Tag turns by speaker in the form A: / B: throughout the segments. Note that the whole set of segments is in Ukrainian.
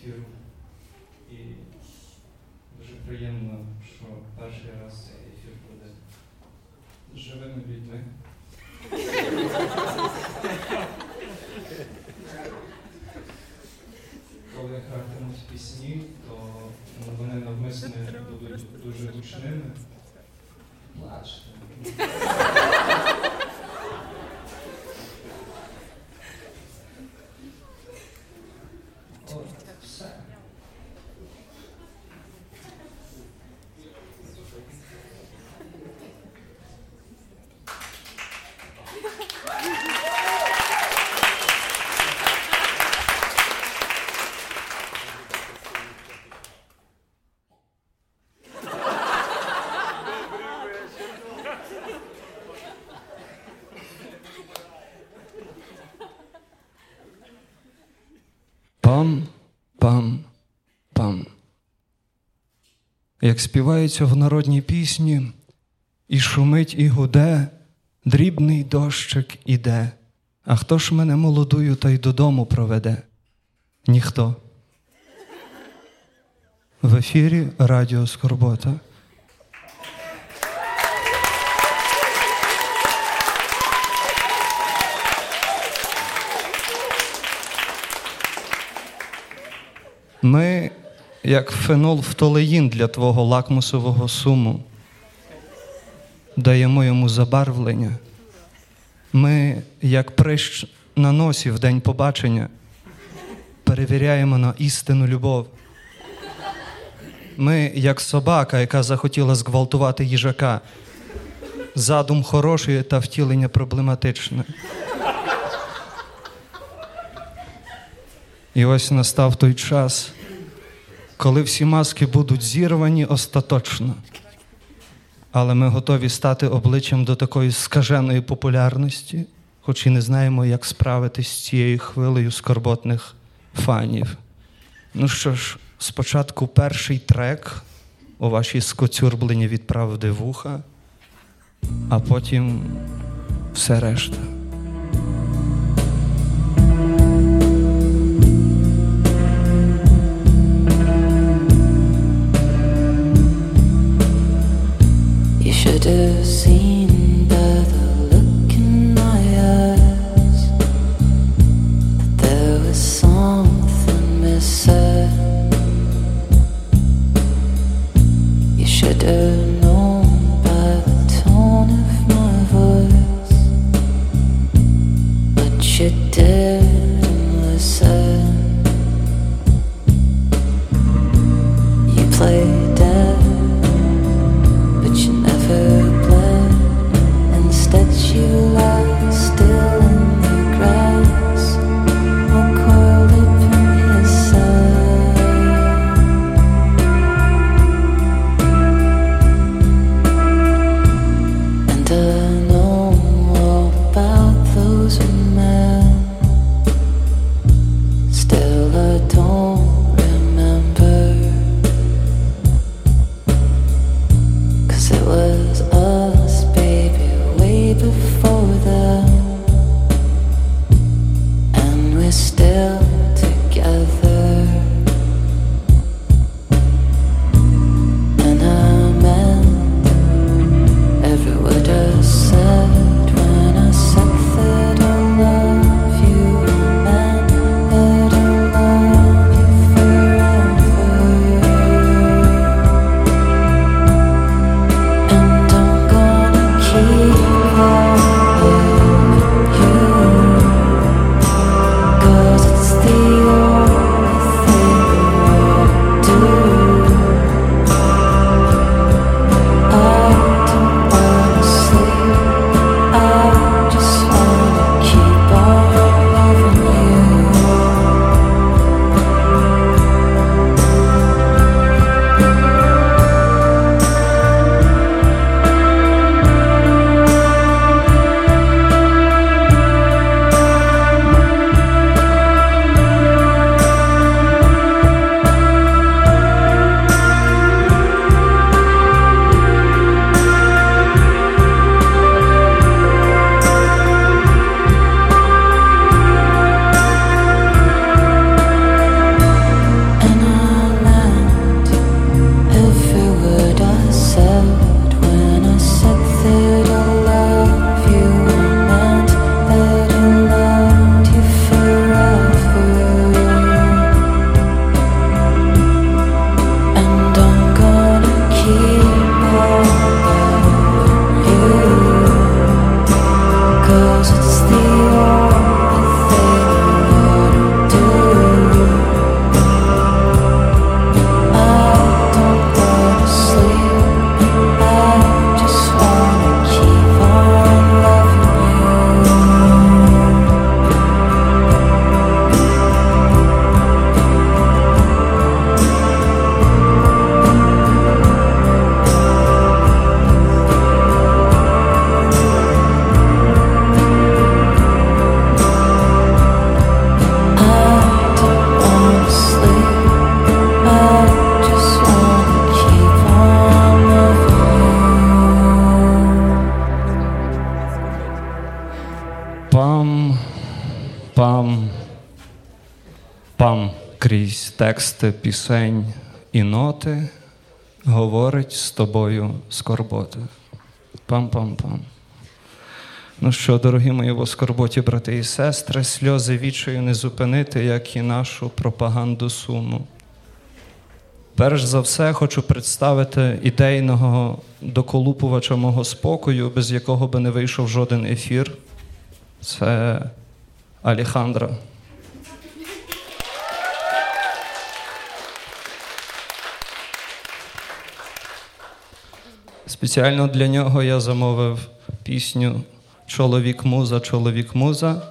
A: ефіру. І дуже приємно, що перший раз цей ефір буде з живими людьми. Коли гратимуть пісні, то вони навмисне будуть дуже гучними. Плачте.
B: Пам, пам, пам. Як співається в народній пісні, і шумить, і гуде, дрібний дощик іде. А хто ж мене молодую та й додому проведе? Ніхто. В ефірі Радіо Скорбота. Ми, як фенолфтолеїн для твого лакмусового суму, даємо йому забарвлення. Ми, як прищ на носі в день побачення, перевіряємо на істинну любов. Ми, як собака, яка захотіла зґвалтувати їжака, задум хороший та втілення проблематичне. І ось настав той час, коли всі маски будуть зірвані остаточно. Але ми готові стати обличчям до такої скаженої популярності, хоч і не знаємо, як справитись з цією хвилею скорботних фанів. Ну що ж, спочатку перший трек у вашій скоцюрблені від правди вуха, а потім все решта. Тексти пісень і ноти говорить з тобою скорбота. Пам-пам-пам. Ну що, дорогі мої воскорботі, брати і сестри, сльози вічою не зупинити, як і нашу пропаганду суму. Перш за все, хочу представити ідейного доколупувача мого спокою, без якого би не вийшов жоден ефір. Це Алехандро. Спеціально для нього я замовив пісню Чоловік муза, чоловік муза.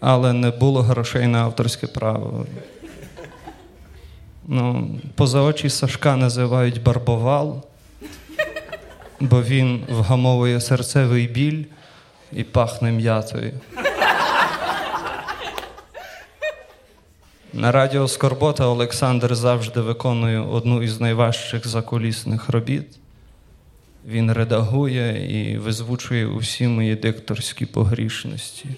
B: Але не було грошей на авторське право. Ну, поза очі Сашка називають барбовал, бо він вгамовує серцевий біль і пахне м'ятою. На радіо Скорбота Олександр завжди виконує одну із найважчих закулісних робіт. Він редагує і визвучує усі мої дикторські погрішності,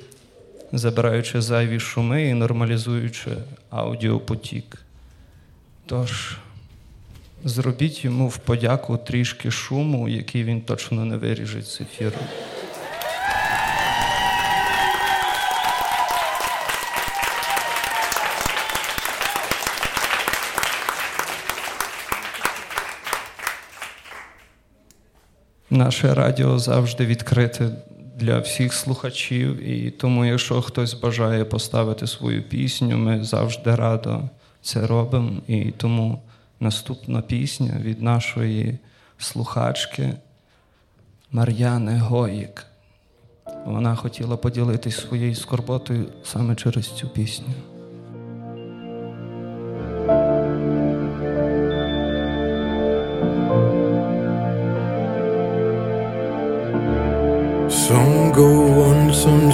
B: забираючи зайві шуми і нормалізуючи аудіопотік. Тож, зробіть йому в подяку трішки шуму, який він точно не виріже з ефіру. Наше радіо завжди відкрите для всіх слухачів, і тому, якщо хтось бажає поставити свою пісню, ми завжди радо це робимо. І тому наступна пісня від нашої слухачки Мар'яни Гоїк. Вона хотіла поділитись своєю скорботою саме через цю пісню.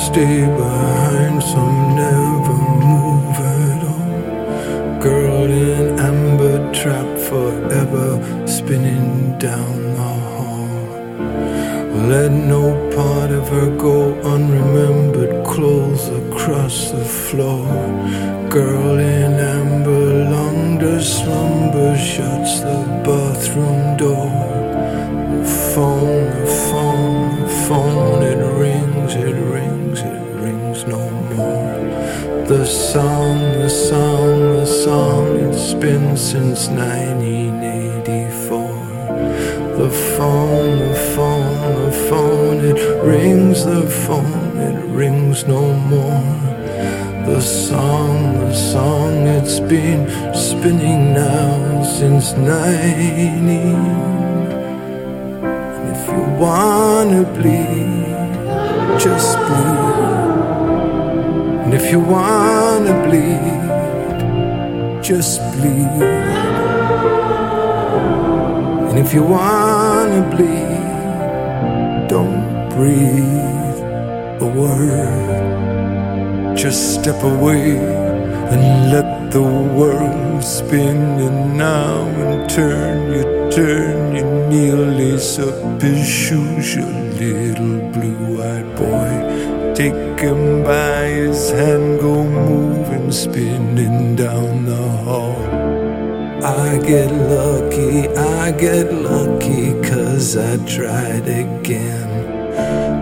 C: Stay behind, some never move at all. Girl in amber trap forever spinning down the hall. Let no part of her go unremembered, clothes across the floor. Girl in amber, long the slumber shuts the bathroom door. The phone, the phone, the phone, been since 1984. The phone, the phone, the phone, it rings, the phone, it rings no more. The song, the song, it's been spinning now since 90. If you wanna bleed, just bleed. And if you wanna bleed, just bleed. And if you wanna bleed, don't breathe a word. Just step away and let the world spin. And now in turn, you turn, you kneel, lace up his shoes, your little blue-eyed boy. Take him by his hand, go moving, spinning down the hall. I get lucky, I get lucky, cause I tried again.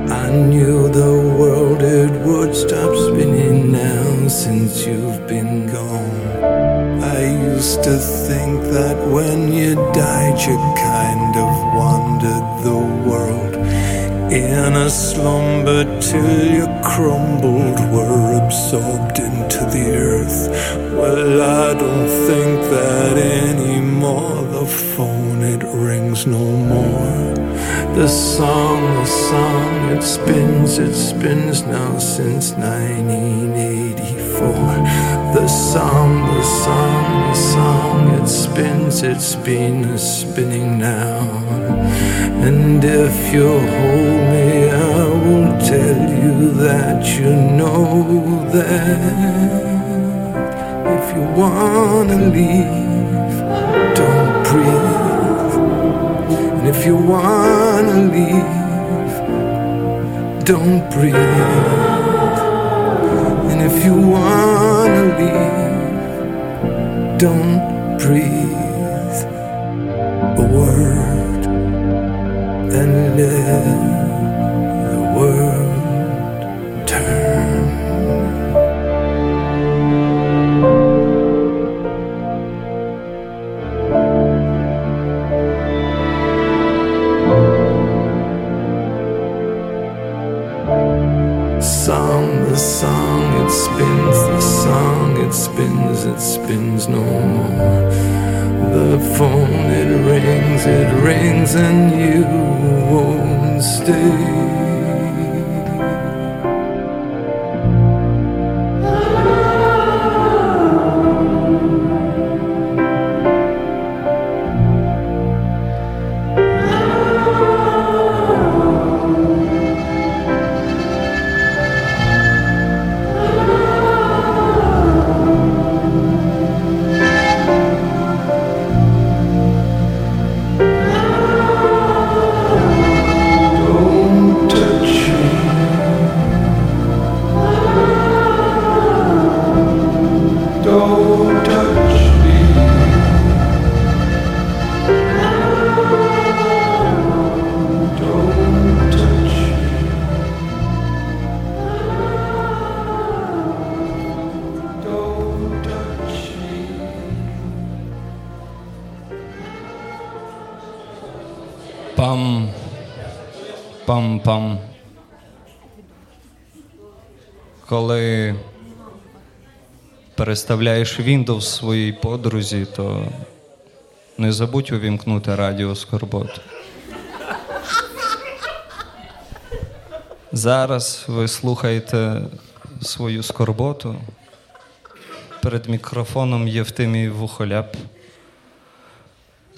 C: I knew the world it would stop spinning now since you've been gone. I used to think that when you died, you kind of wandered the world in a slumber till you crumbled, were absorbed into the earth. Well, I don't think that anymore. The phone it rings no more. The song, the song, it spins, it spins now since 1984. The song, the song, the song, it spins, it's been spinning now. And if you hold me, I will tell you that you know that if you wanna leave, don't breathe. And if you wanna leave, don't breathe. And if you wanna leave, don't breathe a word تهلل
B: Пам. Пам-пам. Коли переставляєш Windows своїй подрузі, то не забудь увімкнути радіо Скорботу. Зараз ви слухаєте свою скорботу. Перед мікрофоном Євтимій Вухоляп.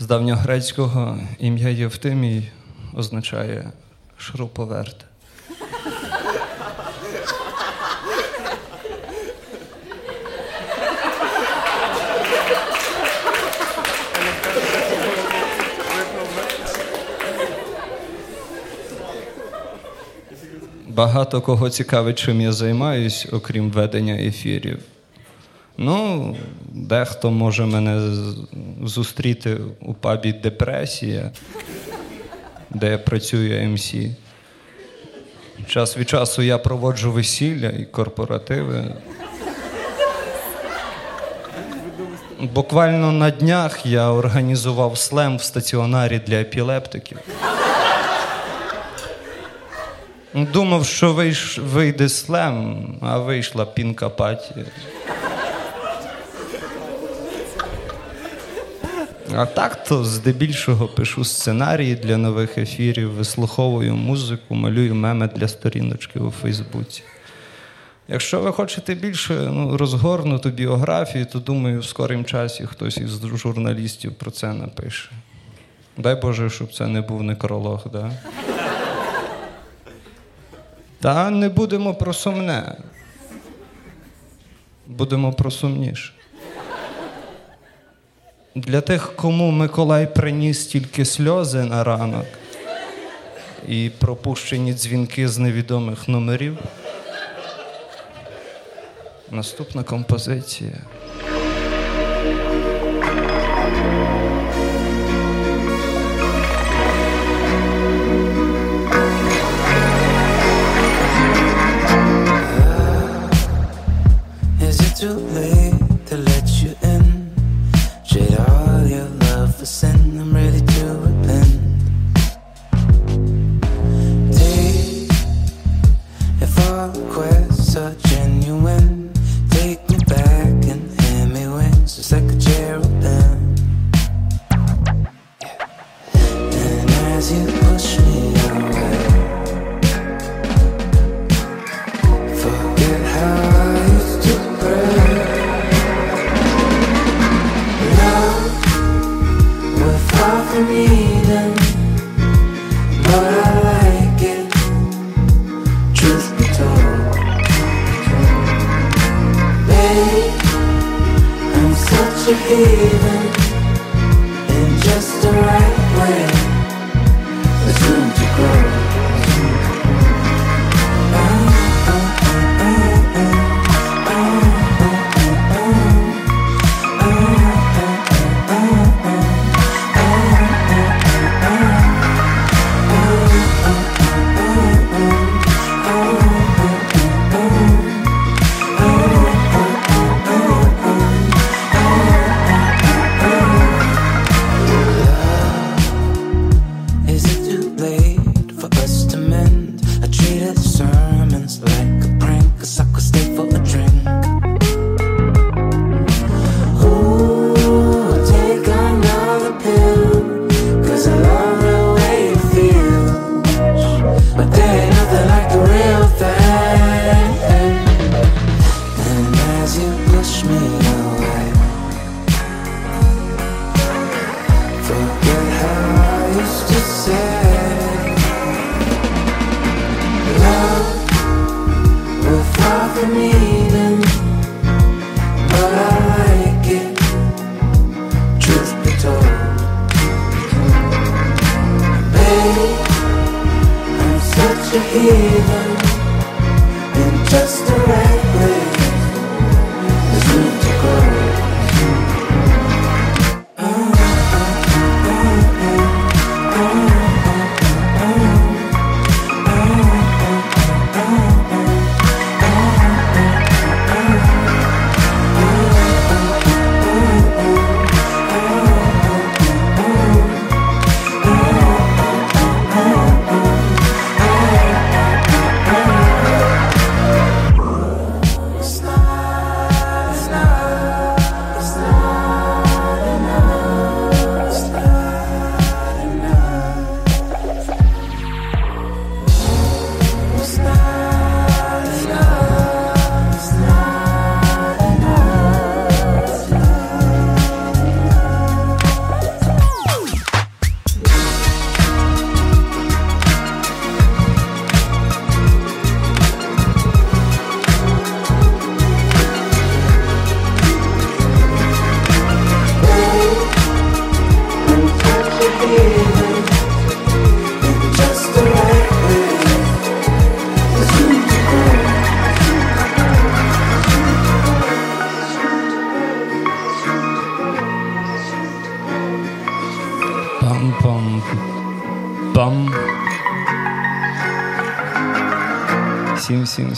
B: З давньогрецького ім'я Євтимій означає шуруповерт. Багато кого цікавить, чим я займаюсь, окрім ведення ефірів. Ну, дехто може мене зустріти у пабі Депресія, де я працюю МС. Час від часу я проводжу весілля і корпоративи. Буквально на днях я організував слем в стаціонарі для епілептиків. Думав, що вийш, вийде слем, а вийшла пінкапатія. А так то здебільшого пишу сценарії для нових ефірів, вислуховую музику, малюю меми для сторіночки у Фейсбуці. Якщо ви хочете більше ну, розгорнуту біографію, то думаю, в скорім часі хтось із журналістів про це напише. Дай Боже, щоб це не був некролог, да? Та не будемо про сумне. Будемо про сумніше. Для тих, кому Миколай приніс тільки сльози на ранок і пропущені дзвінки з невідомих номерів. Наступна композиція.
D: Is it too late as you push me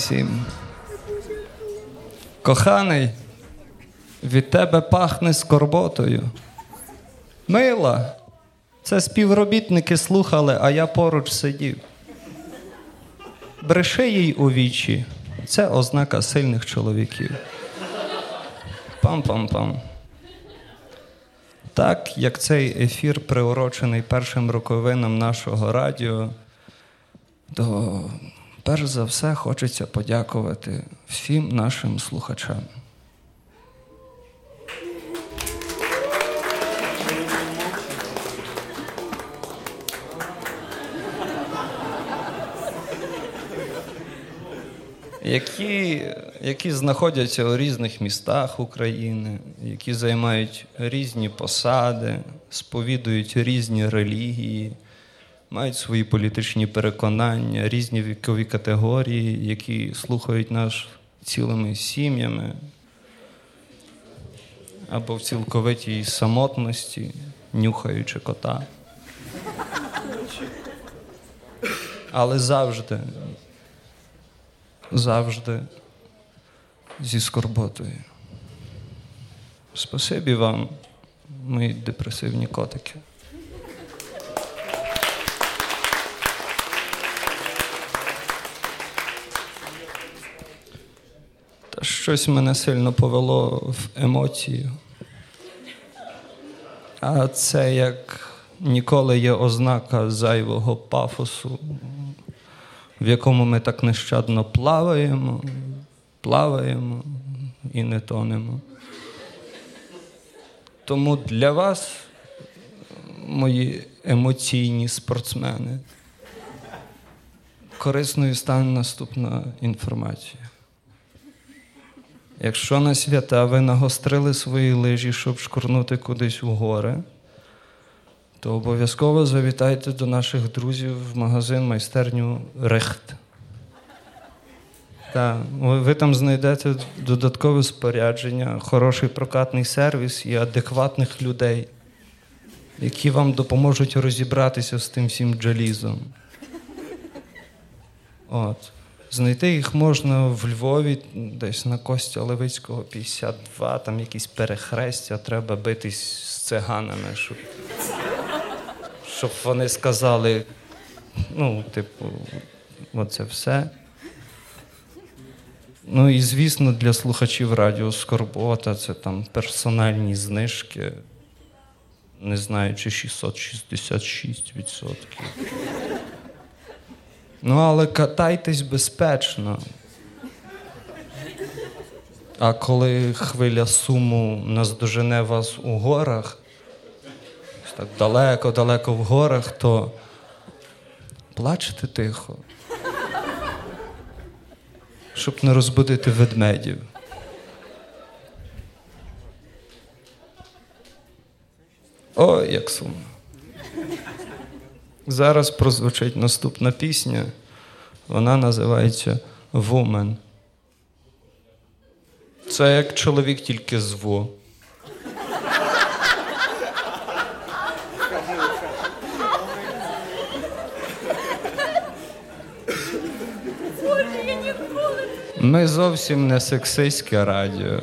B: Сім, сім, сім. Коханий, від тебе пахне скорботою. Мила. Це співробітники слухали, а я поруч сидів. Бреши їй у вічі. Це ознака сильних чоловіків. Пам-пам-пам. Так, як цей ефір приурочений першим роковинам нашого радіо, то перш за все хочеться подякувати всім нашим слухачам. які, які знаходяться у різних містах України, які займають різні посади, сповідують різні релігії, мають свої політичні переконання, різні вікові категорії, які слухають нас цілими сім'ями або в цілковитій самотності, нюхаючи кота. Але завжди завжди зі скорботою. Спасибі вам, мої депресивні котики. Щось мене сильно повело в емоцію. А це як ніколи є ознака зайвого пафосу, в якому ми так нещадно плаваємо, плаваємо і не тонемо. Тому для вас, мої емоційні спортсмени, корисною стане наступна інформація. Якщо на свята ви нагострили свої лижі, щоб шкурнути кудись у гори, то обов'язково завітайте до наших друзів в магазин майстерню Рехт. Так, ви там знайдете додаткове спорядження, хороший прокатний сервіс і адекватних людей, які вам допоможуть розібратися з тим всім джалізом. От. Знайти їх можна в Львові, десь на Костя Левицького 52, там якісь перехрестя, треба битись з циганами, щоб, щоб вони сказали, ну, типу, оце все. Ну і звісно, для слухачів радіо Скорбота це там персональні знижки, не знаю, чи 666%. Ну, але катайтесь безпечно. А коли хвиля суму наздожене вас у горах, так далеко-далеко в горах, то плачете тихо, щоб не розбудити ведмедів. Ой, як сумно. Зараз прозвучить наступна пісня. Вона називається Woman. Це як чоловік тільки з «во». Ми зовсім не сексистське радіо.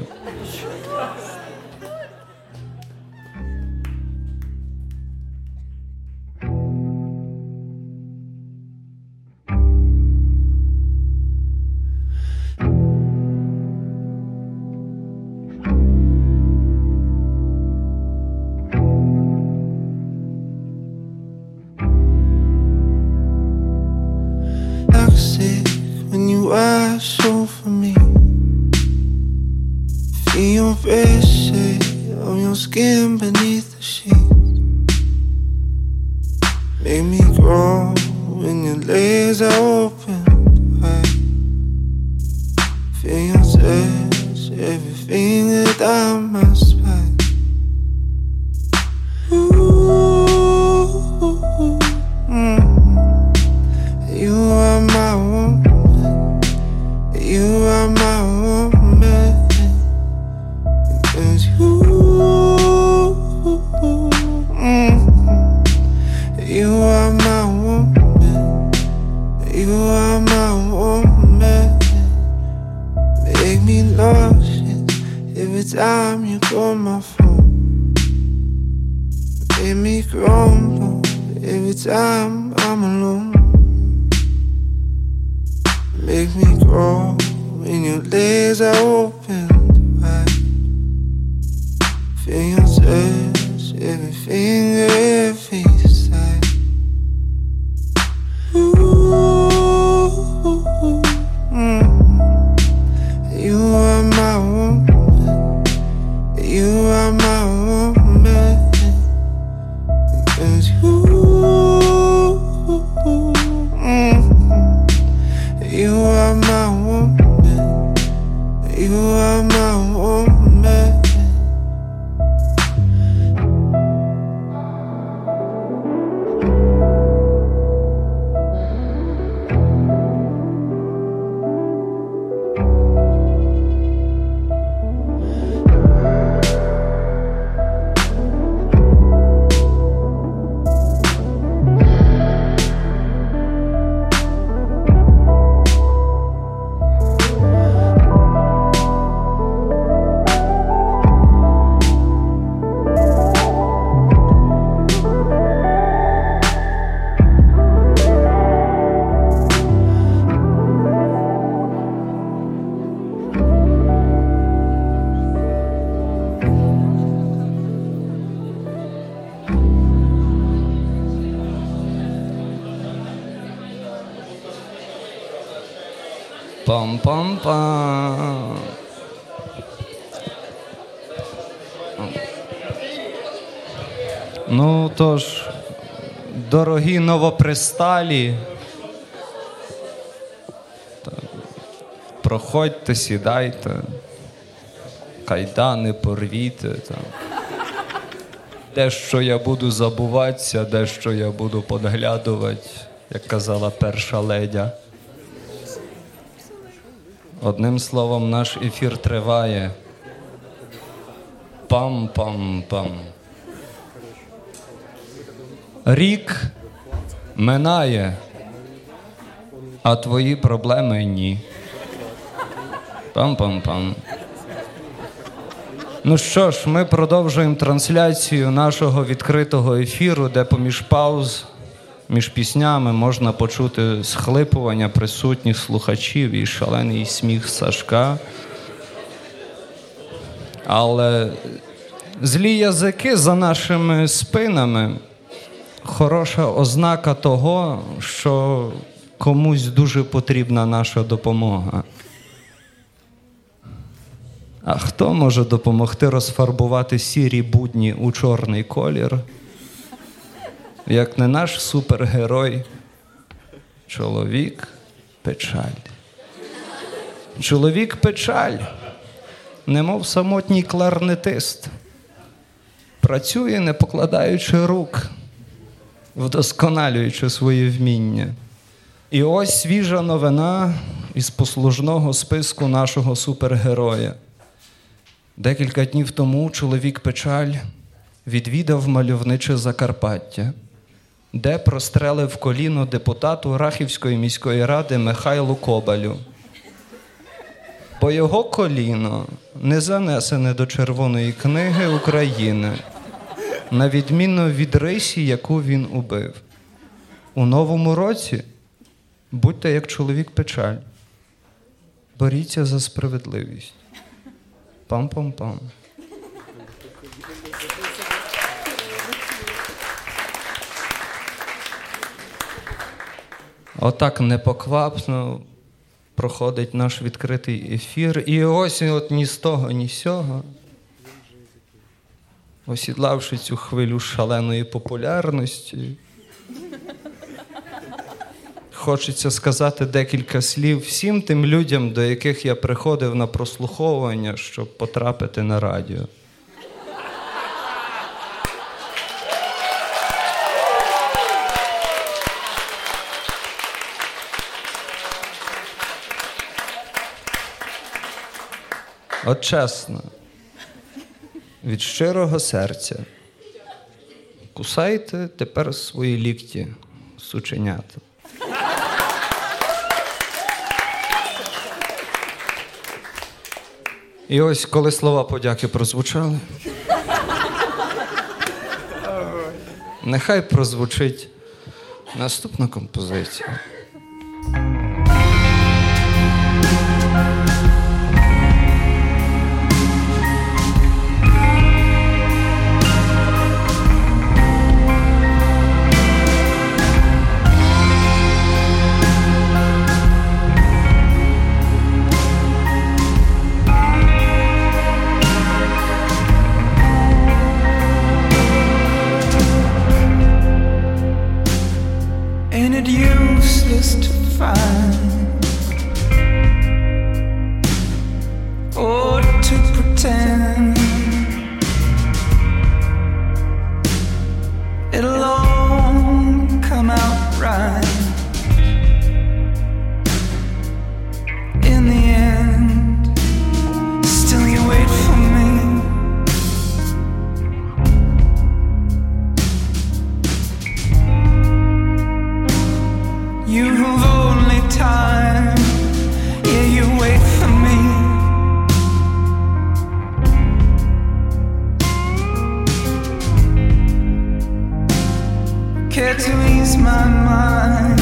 B: Новопристалі. Проходьте, сідайте, кайдани порвіте. Та. Дещо я буду забуватися, дещо я буду подглядувати, як казала перша ледя. Одним словом, наш ефір триває. Пам-пам-пам. Рік минає, а твої проблеми ні. Пам-пам-пам. Ну що ж, ми продовжуємо трансляцію нашого відкритого ефіру, де поміж пауз, між піснями можна почути схлипування присутніх слухачів і шалений сміх Сашка. Але злі язики за нашими спинами хороша ознака того, що комусь дуже потрібна наша допомога. А хто може допомогти розфарбувати сірі будні у чорний колір? Як не наш супергерой, чоловік печаль. Чоловік печаль, немов самотній кларнетист, працює, не покладаючи рук, вдосконалюючи свої вміння. І ось свіжа новина із послужного списку нашого супергероя. Декілька днів тому чоловік печаль відвідав мальовниче Закарпаття, де прострелив коліно депутату Рахівської міської ради Михайлу Кобалю. Бо його коліно не занесене до Червоної книги України, на відміну від рисі, яку він убив. У новому році будьте як чоловік печаль. Боріться за справедливість. Пам-пам-пам. Отак непоквапно проходить наш відкритий ефір. І ось от ні з того, ні з сього. Осідлавши цю хвилю шаленої популярності. Хочеться сказати декілька слів всім тим людям, до яких я приходив на прослуховування, щоб потрапити на радіо. От чесно, від щирого серця. Кусайте тепер свої лікті, сученята. І ось коли слова подяки прозвучали. Нехай прозвучить наступна композиція.
E: My mind?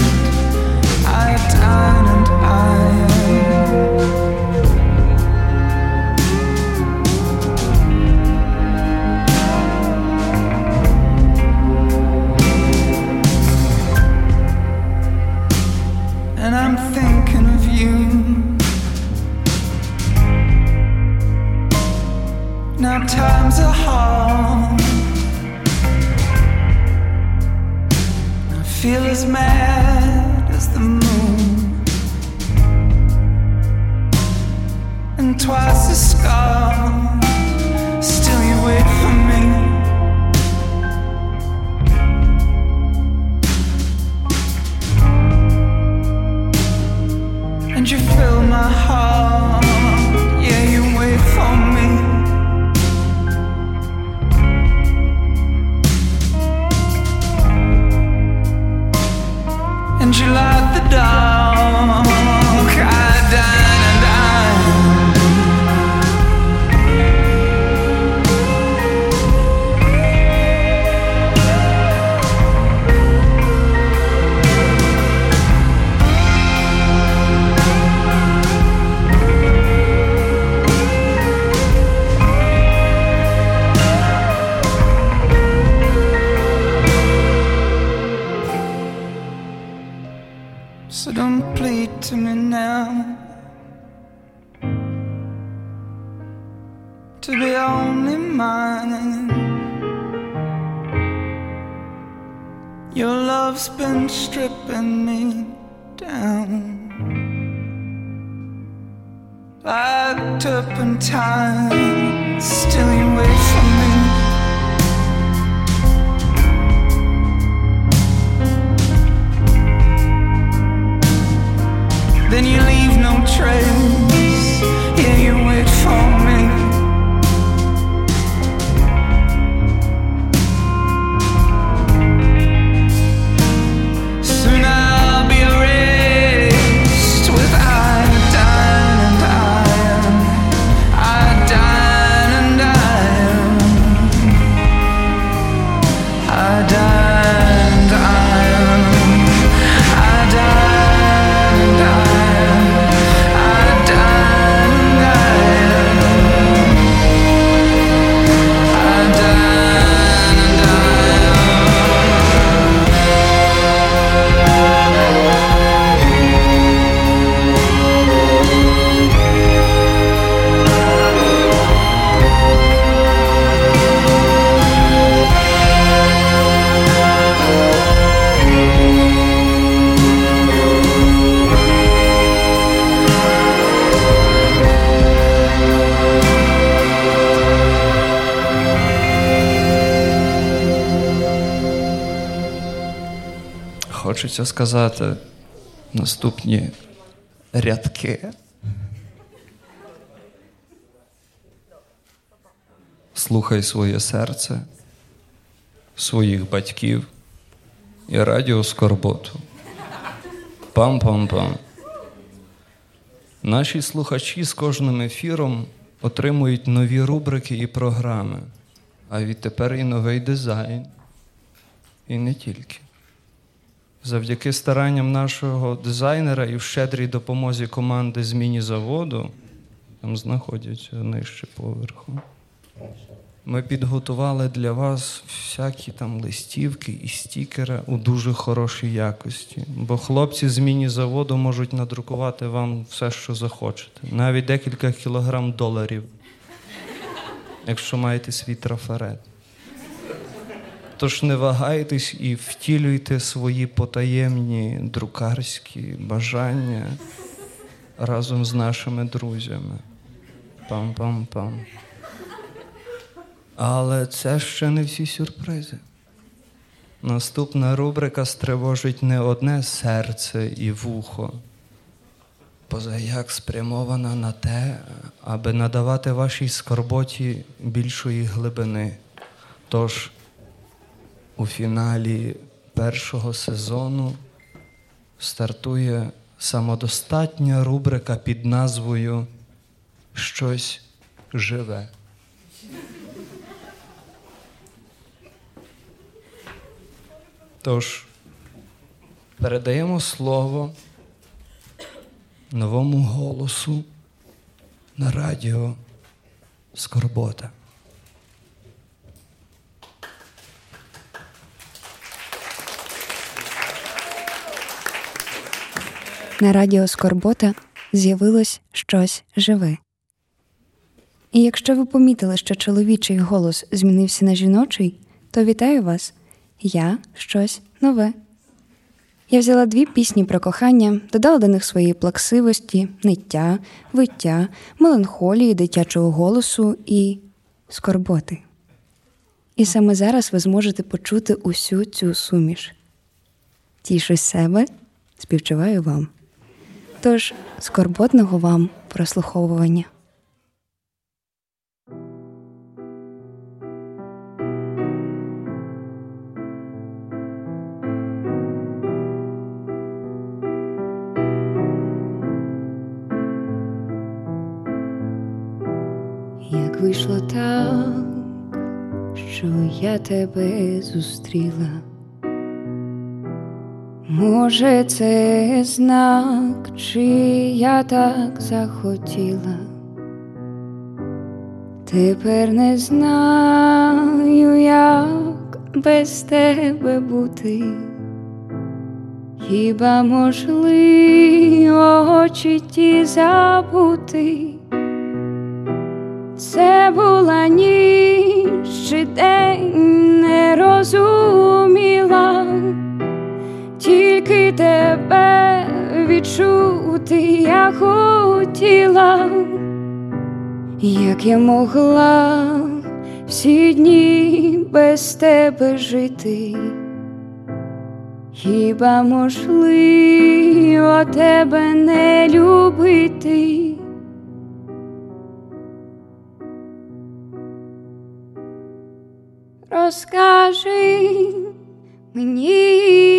E: Stripping me down like turpentine. You wait for me. Then you leave no trace.
B: Хочеться сказати наступні рядки. Слухай своє серце, своїх батьків і радіо Скорботу. Пам-пам-пам. Наші слухачі з кожним ефіром отримують нові рубрики і програми, а відтепер і новий дизайн. І не тільки. Завдяки старанням нашого дизайнера і в щедрій допомозі команди з міні-заводу, там знаходяться нижче поверху. Ми підготували для вас всякі там листівки і стікери у дуже хорошій якості. Бо хлопці з міні-заводу можуть надрукувати вам все, що захочете, навіть декілька кілограм доларів, якщо маєте свій трафарет. Тож не вагайтесь і втілюйте свої потаємні друкарські бажання разом з нашими друзями. Пам-пам-пам. Але це ще не всі сюрпризи. Наступна рубрика стривожить не одне серце і вухо, позаяк спрямована на те, аби надавати вашій скорботі більшої глибини. Тож у фіналі першого сезону стартує самодостатня рубрика під назвою Щось живе. Тож передаємо слово новому голосу на радіо Скорбота.
F: На радіо Скорбота з'явилось щось живе. І якщо ви помітили, що чоловічий голос змінився на жіночий, то вітаю вас. Я щось нове. Я взяла дві пісні про кохання, додала до них своєї плаксивості, ниття, виття, меланхолії, дитячого голосу і скорботи. І саме зараз ви зможете почути усю цю суміш. Тішусь себе, співчуваю вам. Тож скорботного вам прослуховування. Як вийшло так, що я тебе зустріла. Може, це знак, чи я так захотіла. Тепер не знаю, як без тебе бути. Хіба можливо очі ті забути? це була ніч чи день не розуміла, тебе відчути я хотіла, як я могла всі дні без тебе жити. Хіба можливо тебе не любити? Розкажи мені,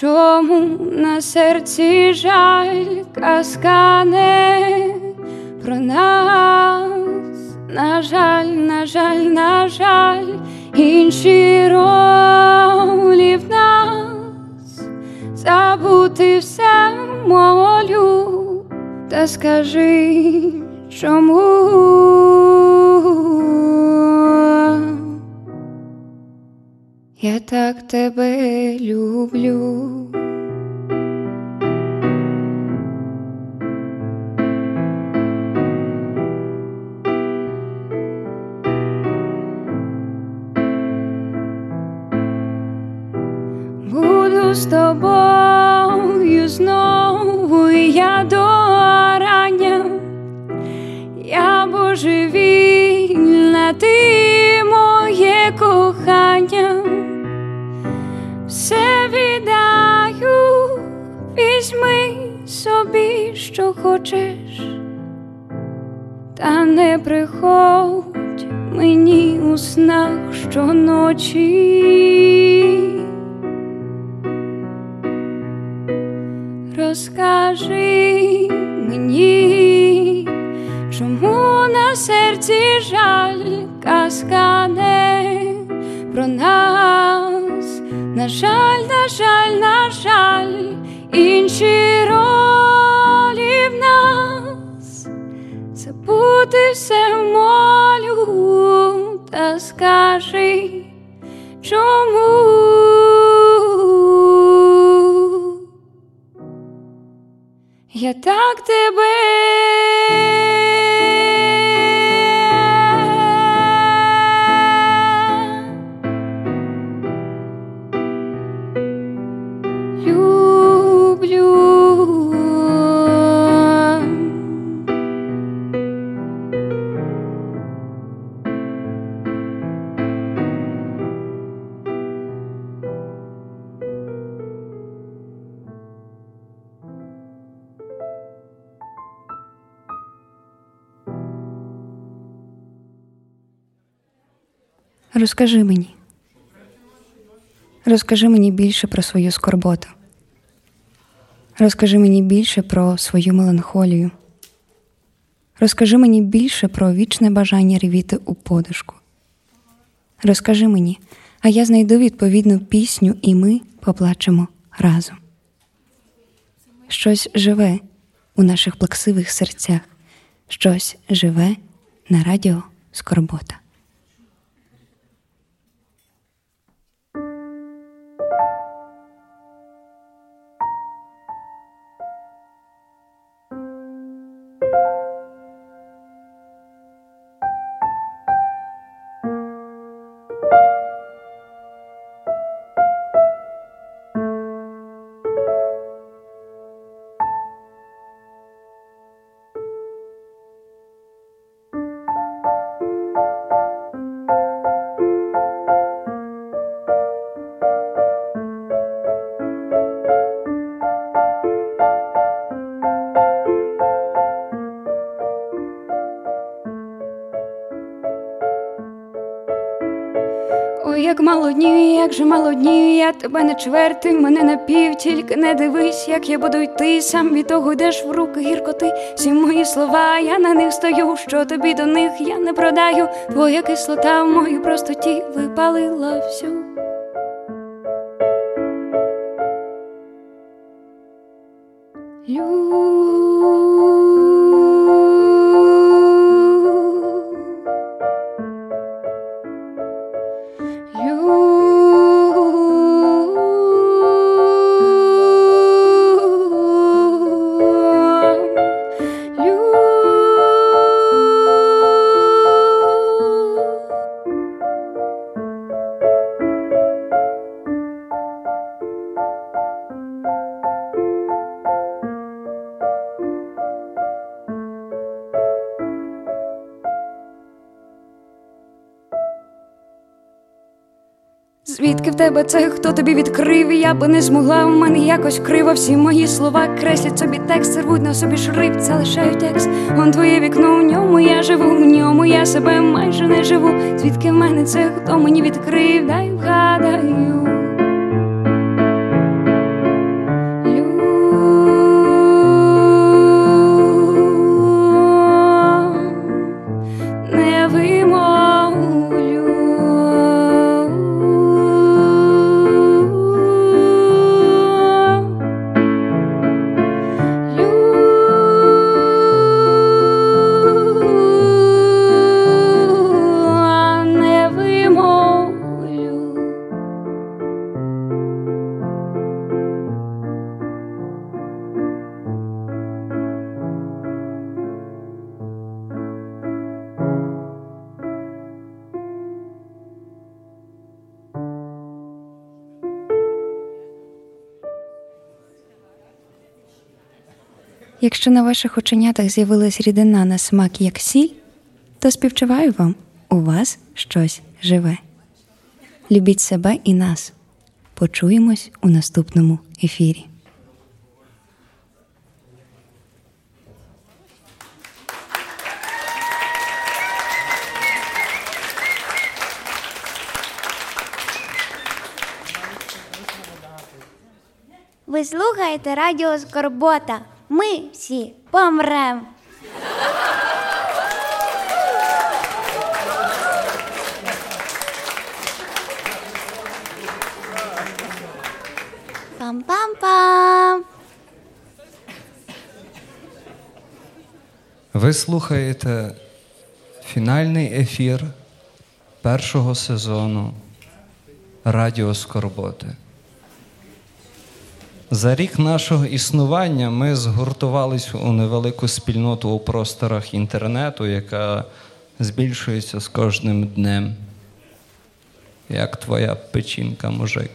F: чому на серці жаль казка не про нас, на жаль, на жаль, на жаль, інші ролі в нас забути все молю, та скажи чому. Я так тебе люблю. Що хочеш, та не приходь мені у снах щоночі. Розкажи мені, чому на серці жаль казка не про нас, на жаль, на жаль, на жаль, інші забути все молю, та скажи, чому. Я так тебе.
G: Розкажи мені. Розкажи мені більше про свою скорботу. Розкажи мені більше про свою меланхолію. Розкажи мені більше про вічне бажання ревіти у подушку. Розкажи мені, а я знайду відповідну пісню, і ми поплачемо разом. Щось живе у наших плаксивих серцях, щось живе на радіо Скорбота.
F: Як же мало днів, я тебе не чверти, мене на пів, тільки не дивись, як я буду йти, сам від того йдеш в руки гіркоти. Всі мої слова, я на них стою, що тобі до них я не продаю. Твоя кислота в моїй простоті випалила всю. В тебе це, хто тобі відкрив? І Я би не змогла, в мене якось криво всі мої слова креслять собі текст, рвуть на собі шрифт, лише текст. Вон твоє вікно в ньому, я живу в ньому, я себе майже не живу. Звідки в мене це, хто мені відкрив? Дай вгадаю.
G: Якщо на ваших оченятах з'явилась рідина на смак як сіль, то співчуваю вам, у вас щось живе. Любіть себе і нас. Почуємось у наступному ефірі.
H: Ви слухаєте радіо Скорбота. Ми всі помрем. Пам-пам-пам.
B: Ви слухаєте фінальний ефір першого сезону Радіо Скорботи. За рік нашого існування ми згуртувались у невелику спільноту у просторах інтернету, яка збільшується з кожним днем. Як твоя печінка, мужик.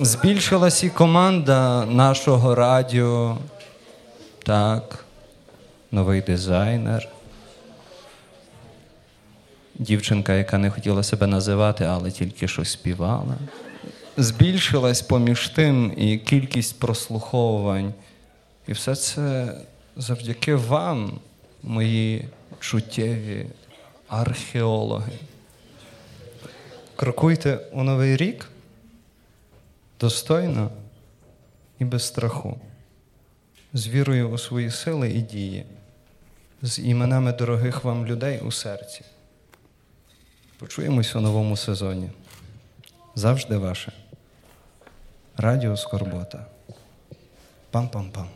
B: Збільшилась і команда нашого радіо. Так, новий дизайнер. Дівчинка, яка не хотіла себе називати, але тільки що співала. Збільшилась поміж тим і кількість прослуховувань. І все це завдяки вам, мої чуттєві археологи. Крокуйте у новий рік достойно і без страху, з вірою у свої сили і дії, з іменами дорогих вам людей у серці. Почуємось у новому сезоні. Завжди ваше. Радіо Скорбота. Пам-пам-пам.